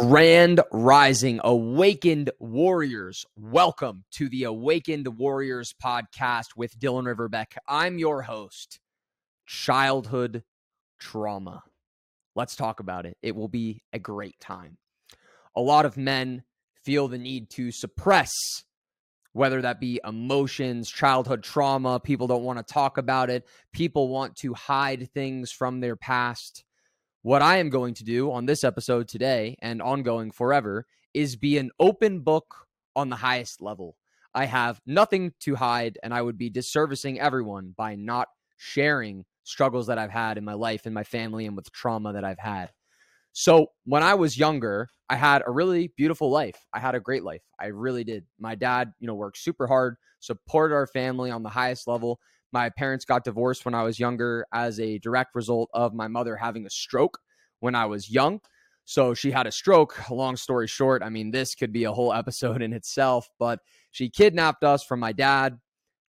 Grand Rising Awakened Warriors. Welcome to the Awakened Warriors podcast with Dylan Riverbeck. I'm your host, Childhood Trauma. Let's talk about it. It will be a great time. A lot of men feel the need to suppress, whether that be emotions, childhood trauma. People don't want to talk about it. People want to hide things from their past what I am going to do on this episode today and ongoing forever is be an open book on the highest level. I have nothing to hide, and I would be disservicing everyone by not sharing struggles that I've had in my life, in my family, and with trauma that I've had. So, when I was younger, I had a really beautiful life. I had a great life. I really did. My dad, you know, worked super hard, supported our family on the highest level. My parents got divorced when I was younger as a direct result of my mother having a stroke when I was young. So she had a stroke. Long story short, I mean, this could be a whole episode in itself, but she kidnapped us from my dad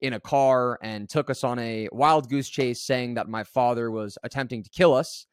in a car and took us on a wild goose chase, saying that my father was attempting to kill us.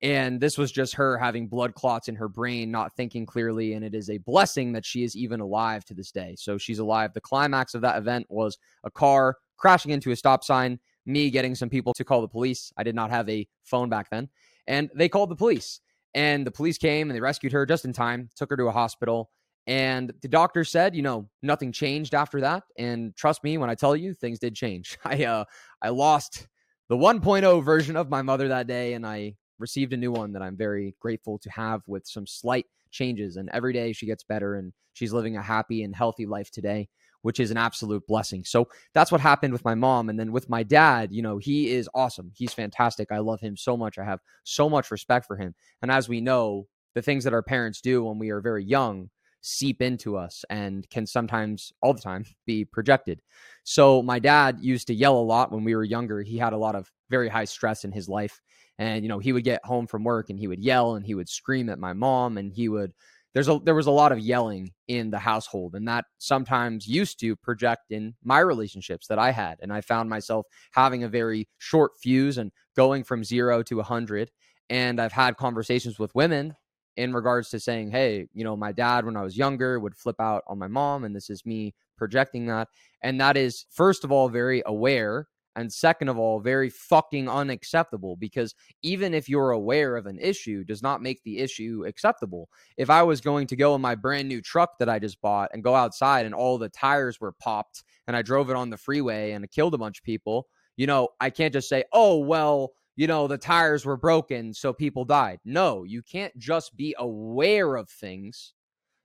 And this was just her having blood clots in her brain, not thinking clearly. And it is a blessing that she is even alive to this day. So she's alive. The climax of that event was a car crashing into a stop sign, me getting some people to call the police. I did not have a phone back then. And they called the police. And the police came and they rescued her just in time, took her to a hospital. And the doctor said, you know, nothing changed after that. And trust me when I tell you, things did change. I uh I lost the 1.0 version of my mother that day and I received a new one that I'm very grateful to have with some slight changes. And every day she gets better and she's living a happy and healthy life today which is an absolute blessing. So that's what happened with my mom. And then with my dad, you know, he is awesome. He's fantastic. I love him so much. I have so much respect for him. And as we know, the things that our parents do when we are very young seep into us and can sometimes all the time be projected. So my dad used to yell a lot when we were younger. He had a lot of very high stress in his life and you know, he would get home from work and he would yell and he would scream at my mom and he would there's a there was a lot of yelling in the household and that sometimes used to project in my relationships that I had and I found myself having a very short fuse and going from 0 to a 100 and I've had conversations with women in regards to saying hey you know my dad when I was younger would flip out on my mom and this is me projecting that and that is first of all very aware and second of all, very fucking unacceptable because even if you're aware of an issue, does not make the issue acceptable. If I was going to go in my brand new truck that I just bought and go outside and all the tires were popped and I drove it on the freeway and killed a bunch of people, you know, I can't just say, oh, well, you know, the tires were broken, so people died. No, you can't just be aware of things.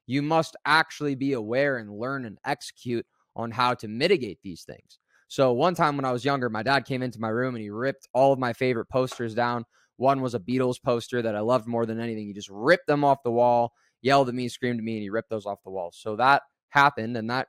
You must actually be aware and learn and execute on how to mitigate these things. So one time when I was younger, my dad came into my room and he ripped all of my favorite posters down. One was a Beatles poster that I loved more than anything. He just ripped them off the wall, yelled at me, screamed at me, and he ripped those off the wall. So that happened and that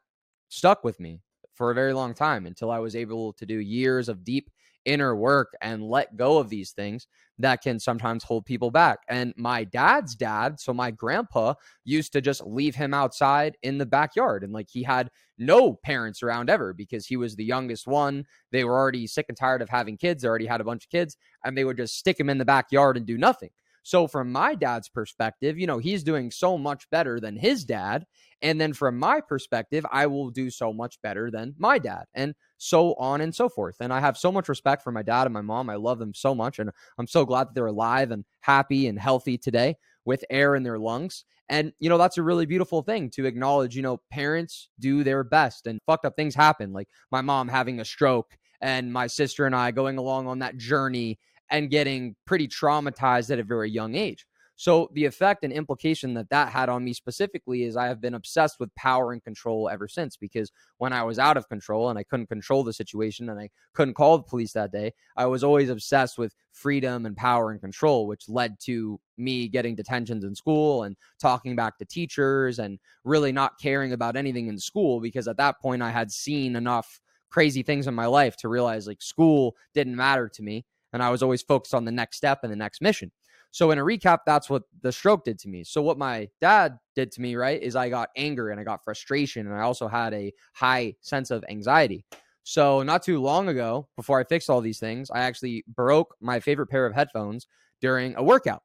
stuck with me for a very long time until I was able to do years of deep inner work and let go of these things that can sometimes hold people back. And my dad's dad, so my grandpa, used to just leave him outside in the backyard. And like he had no parents around ever because he was the youngest one. They were already sick and tired of having kids. They already had a bunch of kids, and they would just stick him in the backyard and do nothing. So, from my dad's perspective, you know, he's doing so much better than his dad. And then from my perspective, I will do so much better than my dad, and so on and so forth. And I have so much respect for my dad and my mom. I love them so much. And I'm so glad that they're alive and happy and healthy today with air in their lungs. And, you know, that's a really beautiful thing to acknowledge, you know, parents do their best and fucked up things happen, like my mom having a stroke and my sister and I going along on that journey and getting pretty traumatized at a very young age. So the effect and implication that that had on me specifically is I have been obsessed with power and control ever since because when I was out of control and I couldn't control the situation and I couldn't call the police that day, I was always obsessed with freedom and power and control, which led to me getting detentions in school and talking back to teachers and really not caring about anything in school because at that point I had seen enough crazy things in my life to realize like school didn't matter to me and I was always focused on the next step and the next mission. So in a recap, that's what the stroke did to me. So what my dad did to me, right, is I got anger and I got frustration and I also had a high sense of anxiety. So not too long ago, before I fixed all these things, I actually broke my favorite pair of headphones during a workout.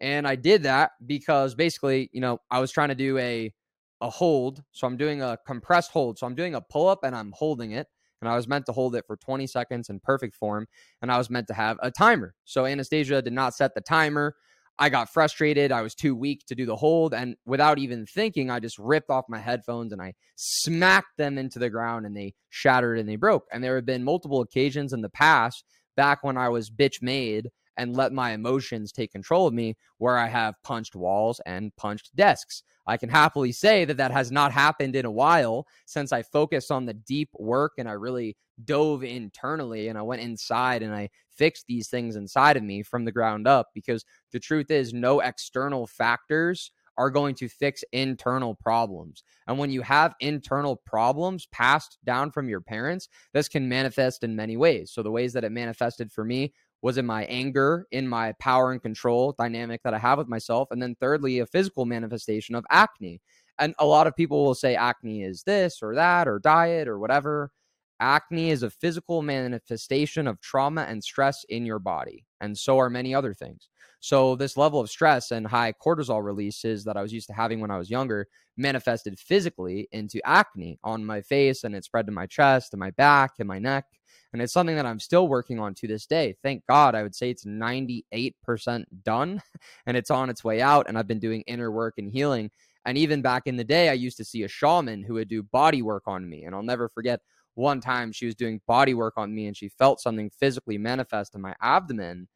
And I did that because basically, you know, I was trying to do a a hold. So I'm doing a compressed hold. So I'm doing a pull up and I'm holding it. And I was meant to hold it for 20 seconds in perfect form. And I was meant to have a timer. So Anastasia did not set the timer. I got frustrated. I was too weak to do the hold. And without even thinking, I just ripped off my headphones and I smacked them into the ground and they shattered and they broke. And there have been multiple occasions in the past, back when I was bitch made, and let my emotions take control of me where I have punched walls and punched desks. I can happily say that that has not happened in a while since I focused on the deep work and I really dove internally and I went inside and I fixed these things inside of me from the ground up because the truth is no external factors are going to fix internal problems. And when you have internal problems passed down from your parents, this can manifest in many ways. So the ways that it manifested for me was in my anger, in my power and control dynamic that I have with myself. And then, thirdly, a physical manifestation of acne. And a lot of people will say acne is this or that or diet or whatever. Acne is a physical manifestation of trauma and stress in your body. And so are many other things. So, this level of stress and high cortisol releases that I was used to having when I was younger manifested physically into acne on my face and it spread to my chest and my back and my neck. And it's something that I'm still working on to this day. Thank God, I would say it's 98% done and it's on its way out. And I've been doing inner work and healing. And even back in the day, I used to see a shaman who would do body work on me. And I'll never forget one time she was doing body work on me and she felt something physically manifest in my abdomen.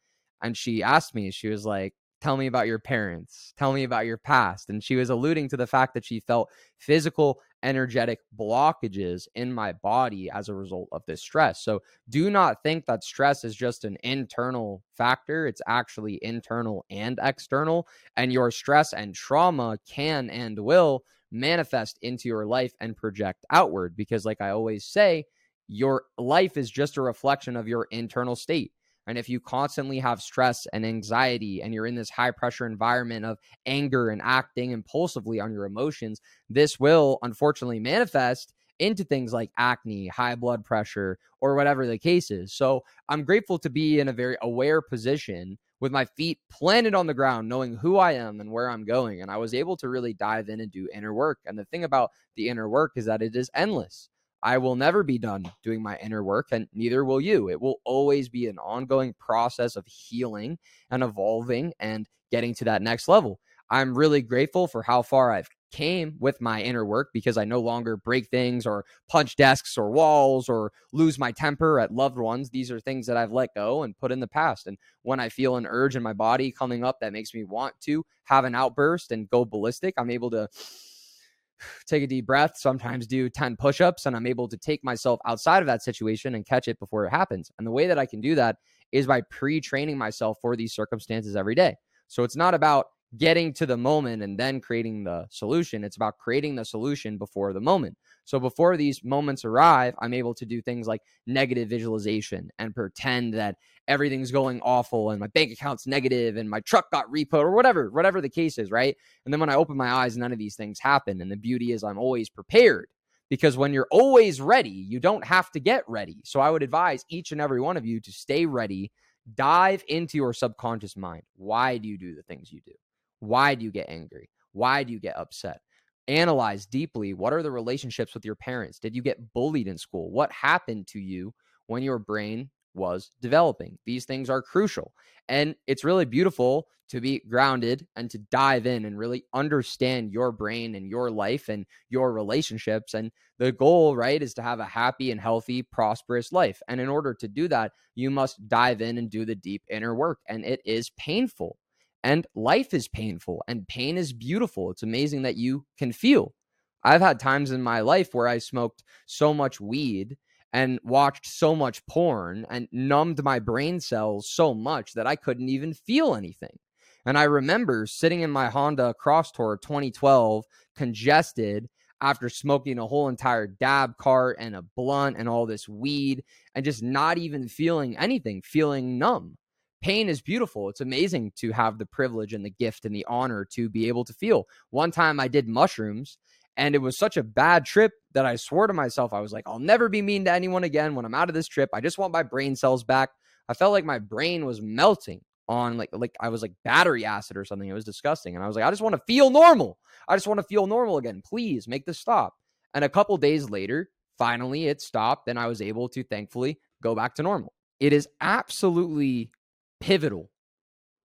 And she asked me, she was like, tell me about your parents. Tell me about your past. And she was alluding to the fact that she felt physical energetic blockages in my body as a result of this stress. So do not think that stress is just an internal factor. It's actually internal and external and your stress and trauma can and will manifest into your life and project outward because like i always say your life is just a reflection of your internal state and if you constantly have stress and anxiety and you're in this high pressure environment of anger and acting impulsively on your emotions, this will unfortunately manifest into things like acne, high blood pressure, or whatever the case is. So I'm grateful to be in a very aware position with my feet planted on the ground, knowing who I am and where I'm going. And I was able to really dive in and do inner work. And the thing about the inner work is that it is endless. I will never be done doing my inner work, and neither will you. It will always be an ongoing process of healing and evolving and getting to that next level. I'm really grateful for how far I've came with my inner work because I no longer break things or punch desks or walls or lose my temper at loved ones. These are things that I've let go and put in the past. And when I feel an urge in my body coming up that makes me want to have an outburst and go ballistic, I'm able to take a deep breath, sometimes do 10 push ups, and I'm able to take myself outside of that situation and catch it before it happens. And the way that I can do that is by pre training myself for these circumstances every day. So it's not about getting to the moment and then creating the solution. It's about creating the solution before the moment. So before these moments arrive, I'm able to do things like negative visualization and pretend that everything's going awful and my bank account's negative and my truck got repoed or whatever, whatever the case is, right? And then when I open my eyes, none of these things happen. And the beauty is I'm always prepared because when you're always ready, you don't have to get ready. So I would advise each and every one of you to stay ready. Dive into your subconscious mind. Why do you do the things you do? Why do you get angry? Why do you get upset? Analyze deeply what are the relationships with your parents? Did you get bullied in school? What happened to you when your brain was developing? These things are crucial. And it's really beautiful to be grounded and to dive in and really understand your brain and your life and your relationships. And the goal, right, is to have a happy and healthy, prosperous life. And in order to do that, you must dive in and do the deep inner work. And it is painful. And life is painful and pain is beautiful. It's amazing that you can feel. I've had times in my life where I smoked so much weed and watched so much porn and numbed my brain cells so much that I couldn't even feel anything. And I remember sitting in my Honda Cross Tour 2012, congested after smoking a whole entire dab cart and a blunt and all this weed and just not even feeling anything, feeling numb pain is beautiful. It's amazing to have the privilege and the gift and the honor to be able to feel. One time I did mushrooms and it was such a bad trip that I swore to myself, I was like, I'll never be mean to anyone again when I'm out of this trip. I just want my brain cells back. I felt like my brain was melting on like like I was like battery acid or something. It was disgusting. And I was like, I just want to feel normal. I just want to feel normal again. Please make this stop. And a couple days later, finally it stopped and I was able to thankfully go back to normal. It is absolutely pivotal,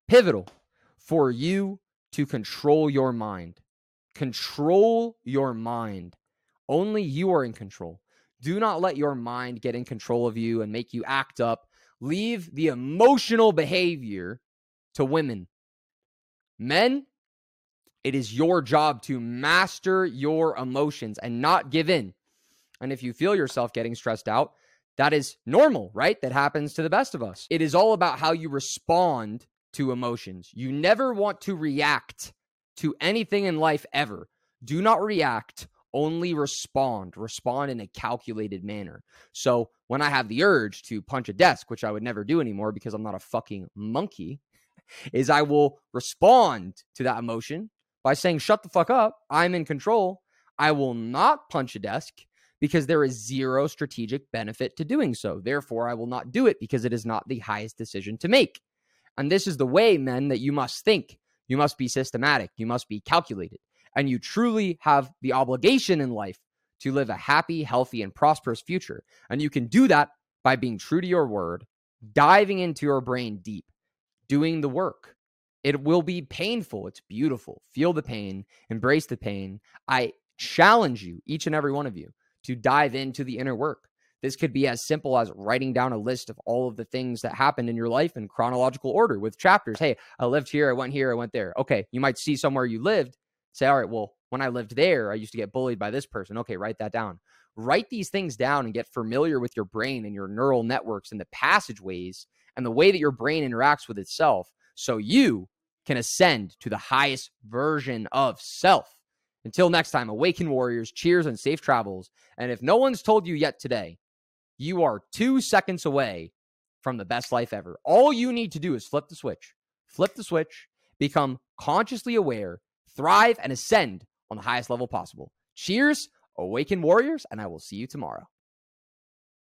pivotal for you to control your mind. Control your mind. Only you are in control. Do not let your mind get in control of you and make you act up. Leave the emotional behavior to women. Men, it is your job to master your emotions and not give in. And if you feel yourself getting stressed out, that is normal, right? That happens to the best of us. It is all about how you respond to emotions. You never want to react to anything in life ever. Do not react, only respond. Respond in a calculated manner. So when I have the urge to punch a desk, which I would never do anymore because I'm not a fucking monkey, is I will respond to that emotion by saying, shut the fuck up. I'm in control. I will not punch a desk because there is zero strategic benefit to doing so. Therefore, I will not do it because it is not the highest decision to make. And this is the way, men, that you must think. You must be systematic. You must be calculated. And you truly have the obligation in life to live a happy, healthy, and prosperous future. And you can do that by being true to your word, diving into your brain deep, doing the work. It will be painful. It's beautiful. Feel the pain, embrace the pain. I challenge you, each and every one of you, to dive into the inner work. This could be as simple as writing down a list of all of the things that happened in your life in chronological order with chapters. Hey, I lived here, I went here, I went there. Okay, you might see somewhere you lived. Say, all right, well, when I lived there, I used to get bullied by this person. Okay, write that down. Write these things down and get familiar with your brain and your neural networks and the passageways and the way that your brain interacts with itself so you can ascend to the highest version of self. Until next time, awaken warriors, cheers and safe travels. And if no one's told you yet today, you are two seconds away from the best life ever. All you need to do is flip the switch, flip the switch, become consciously aware, thrive, and ascend on the highest level possible. Cheers, awaken warriors, and I will see you tomorrow.